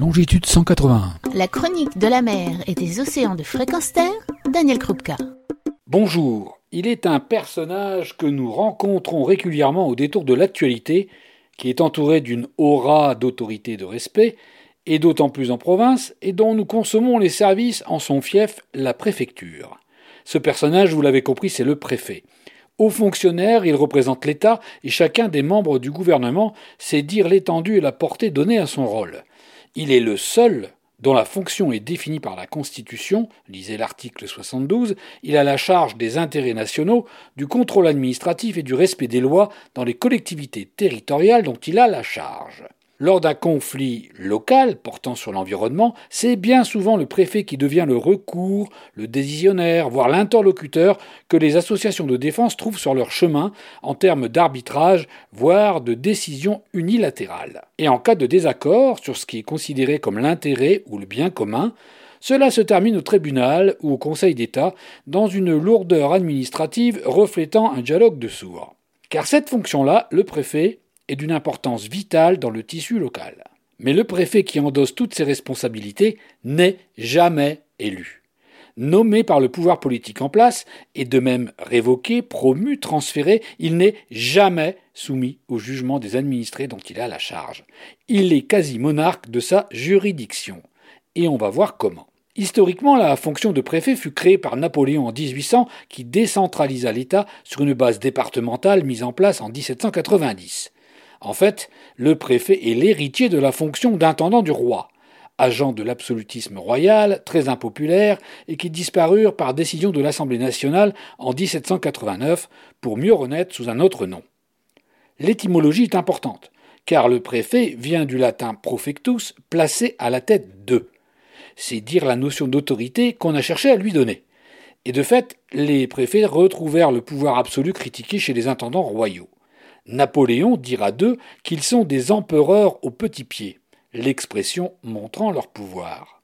longitude 181. La chronique de la mer et des océans de fréquence terre, Daniel Krupka. Bonjour, il est un personnage que nous rencontrons régulièrement au détour de l'actualité, qui est entouré d'une aura d'autorité et de respect, et d'autant plus en province, et dont nous consommons les services en son fief, la préfecture. Ce personnage, vous l'avez compris, c'est le préfet. Haut fonctionnaire, il représente l'État et chacun des membres du gouvernement sait dire l'étendue et la portée donnée à son rôle. Il est le seul dont la fonction est définie par la Constitution, lisez l'article 72, il a la charge des intérêts nationaux, du contrôle administratif et du respect des lois dans les collectivités territoriales dont il a la charge. Lors d'un conflit local portant sur l'environnement, c'est bien souvent le préfet qui devient le recours, le décisionnaire, voire l'interlocuteur que les associations de défense trouvent sur leur chemin en termes d'arbitrage, voire de décision unilatérale. Et en cas de désaccord sur ce qui est considéré comme l'intérêt ou le bien commun, cela se termine au tribunal ou au Conseil d'État dans une lourdeur administrative reflétant un dialogue de sourds. Car cette fonction-là, le préfet, est d'une importance vitale dans le tissu local. Mais le préfet qui endosse toutes ses responsabilités n'est jamais élu. Nommé par le pouvoir politique en place, et de même révoqué, promu, transféré, il n'est jamais soumis au jugement des administrés dont il a la charge. Il est quasi monarque de sa juridiction. Et on va voir comment. Historiquement, la fonction de préfet fut créée par Napoléon en 1800 qui décentralisa l'État sur une base départementale mise en place en 1790. En fait, le préfet est l'héritier de la fonction d'intendant du roi, agent de l'absolutisme royal, très impopulaire, et qui disparurent par décision de l'Assemblée nationale en 1789 pour mieux renaître sous un autre nom. L'étymologie est importante, car le préfet vient du latin profectus, placé à la tête de. C'est dire la notion d'autorité qu'on a cherché à lui donner. Et de fait, les préfets retrouvèrent le pouvoir absolu critiqué chez les intendants royaux. Napoléon dira d'eux qu'ils sont des empereurs aux petits pieds, l'expression montrant leur pouvoir.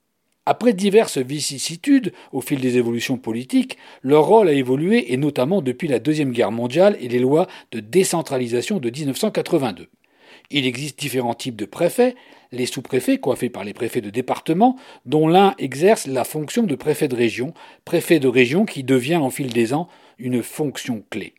Après diverses vicissitudes au fil des évolutions politiques, leur rôle a évolué et notamment depuis la Deuxième Guerre mondiale et les lois de décentralisation de 1982. Il existe différents types de préfets, les sous-préfets coiffés par les préfets de département, dont l'un exerce la fonction de préfet de région, préfet de région qui devient en fil des ans une fonction clé.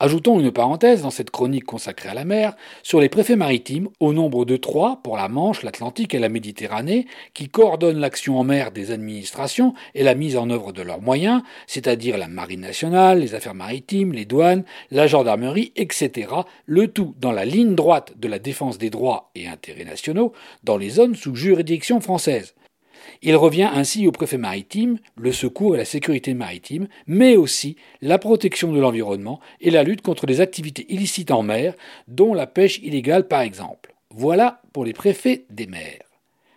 Ajoutons une parenthèse dans cette chronique consacrée à la mer sur les préfets maritimes, au nombre de trois pour la Manche, l'Atlantique et la Méditerranée, qui coordonnent l'action en mer des administrations et la mise en œuvre de leurs moyens, c'est-à-dire la marine nationale, les affaires maritimes, les douanes, la gendarmerie, etc., le tout dans la ligne droite de la défense des droits et intérêts nationaux dans les zones sous juridiction française. Il revient ainsi au préfet maritime le secours et la sécurité maritime, mais aussi la protection de l'environnement et la lutte contre les activités illicites en mer, dont la pêche illégale par exemple. Voilà pour les préfets des mers.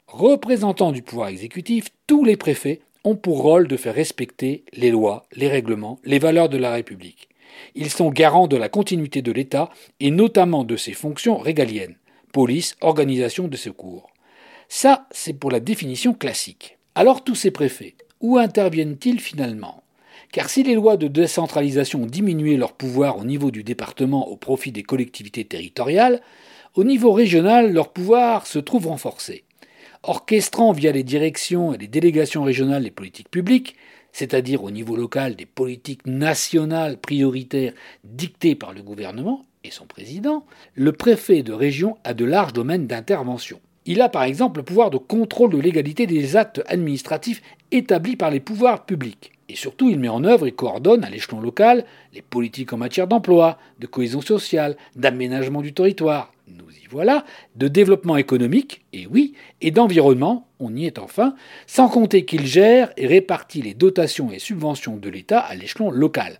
Représentants du pouvoir exécutif, tous les préfets ont pour rôle de faire respecter les lois, les règlements, les valeurs de la République. Ils sont garants de la continuité de l'État et notamment de ses fonctions régaliennes police, organisation de secours. Ça, c'est pour la définition classique. Alors tous ces préfets, où interviennent-ils finalement? Car si les lois de décentralisation ont diminué leur pouvoir au niveau du département au profit des collectivités territoriales, au niveau régional, leur pouvoir se trouve renforcé. Orchestrant via les directions et les délégations régionales les politiques publiques, c'est-à-dire au niveau local des politiques nationales prioritaires dictées par le gouvernement et son président, le préfet de région a de larges domaines d'intervention. Il a par exemple le pouvoir de contrôle de l'égalité des actes administratifs établis par les pouvoirs publics. Et surtout, il met en œuvre et coordonne à l'échelon local les politiques en matière d'emploi, de cohésion sociale, d'aménagement du territoire, nous y voilà, de développement économique, et oui, et d'environnement, on y est enfin, sans compter qu'il gère et répartit les dotations et subventions de l'État à l'échelon local.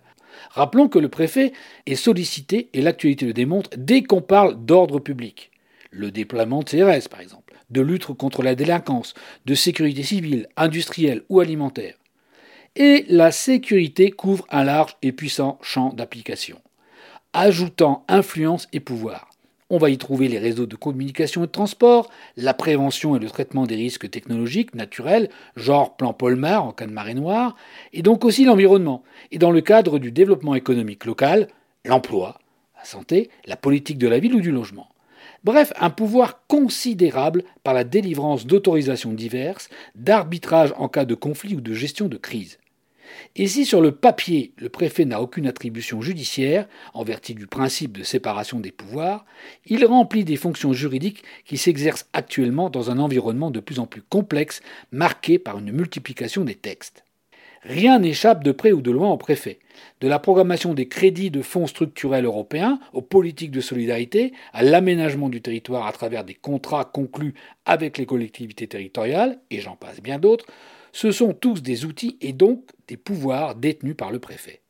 Rappelons que le préfet est sollicité, et l'actualité le démontre, dès qu'on parle d'ordre public le déploiement de CRS par exemple, de lutte contre la délinquance, de sécurité civile, industrielle ou alimentaire. Et la sécurité couvre un large et puissant champ d'application, ajoutant influence et pouvoir. On va y trouver les réseaux de communication et de transport, la prévention et le traitement des risques technologiques naturels, genre plan Polmar en cas de marée noire, et donc aussi l'environnement. Et dans le cadre du développement économique local, l'emploi, la santé, la politique de la ville ou du logement. Bref, un pouvoir considérable par la délivrance d'autorisations diverses, d'arbitrage en cas de conflit ou de gestion de crise. Et si sur le papier le préfet n'a aucune attribution judiciaire, en vertu du principe de séparation des pouvoirs, il remplit des fonctions juridiques qui s'exercent actuellement dans un environnement de plus en plus complexe, marqué par une multiplication des textes. Rien n'échappe de près ou de loin au préfet. De la programmation des crédits de fonds structurels européens aux politiques de solidarité, à l'aménagement du territoire à travers des contrats conclus avec les collectivités territoriales, et j'en passe bien d'autres, ce sont tous des outils et donc des pouvoirs détenus par le préfet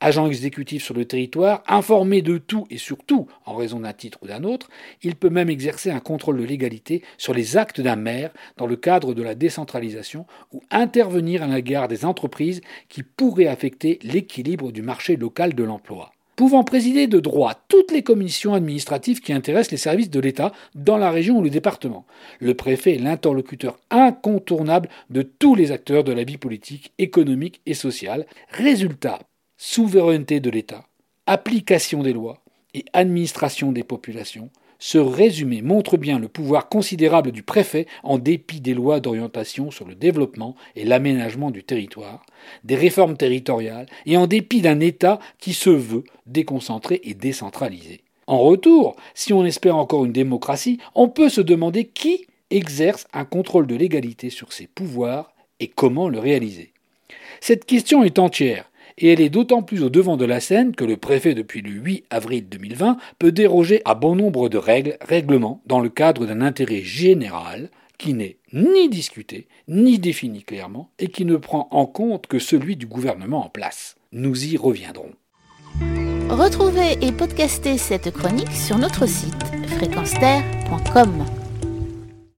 agent exécutif sur le territoire, informé de tout et surtout en raison d'un titre ou d'un autre, il peut même exercer un contrôle de légalité sur les actes d'un maire dans le cadre de la décentralisation ou intervenir à l'égard des entreprises qui pourraient affecter l'équilibre du marché local de l'emploi pouvant présider de droit toutes les commissions administratives qui intéressent les services de l'État dans la région ou le département. Le préfet est l'interlocuteur incontournable de tous les acteurs de la vie politique, économique et sociale. Résultat, souveraineté de l'État, application des lois et administration des populations, ce résumé montre bien le pouvoir considérable du préfet en dépit des lois d'orientation sur le développement et l'aménagement du territoire, des réformes territoriales et en dépit d'un État qui se veut déconcentré et décentralisé. En retour, si on espère encore une démocratie, on peut se demander qui exerce un contrôle de l'égalité sur ses pouvoirs et comment le réaliser. Cette question est entière et elle est d'autant plus au devant de la scène que le préfet, depuis le 8 avril 2020, peut déroger à bon nombre de règles, règlements, dans le cadre d'un intérêt général qui n'est ni discuté, ni défini clairement, et qui ne prend en compte que celui du gouvernement en place. Nous y reviendrons. Retrouvez et podcastez cette chronique sur notre site.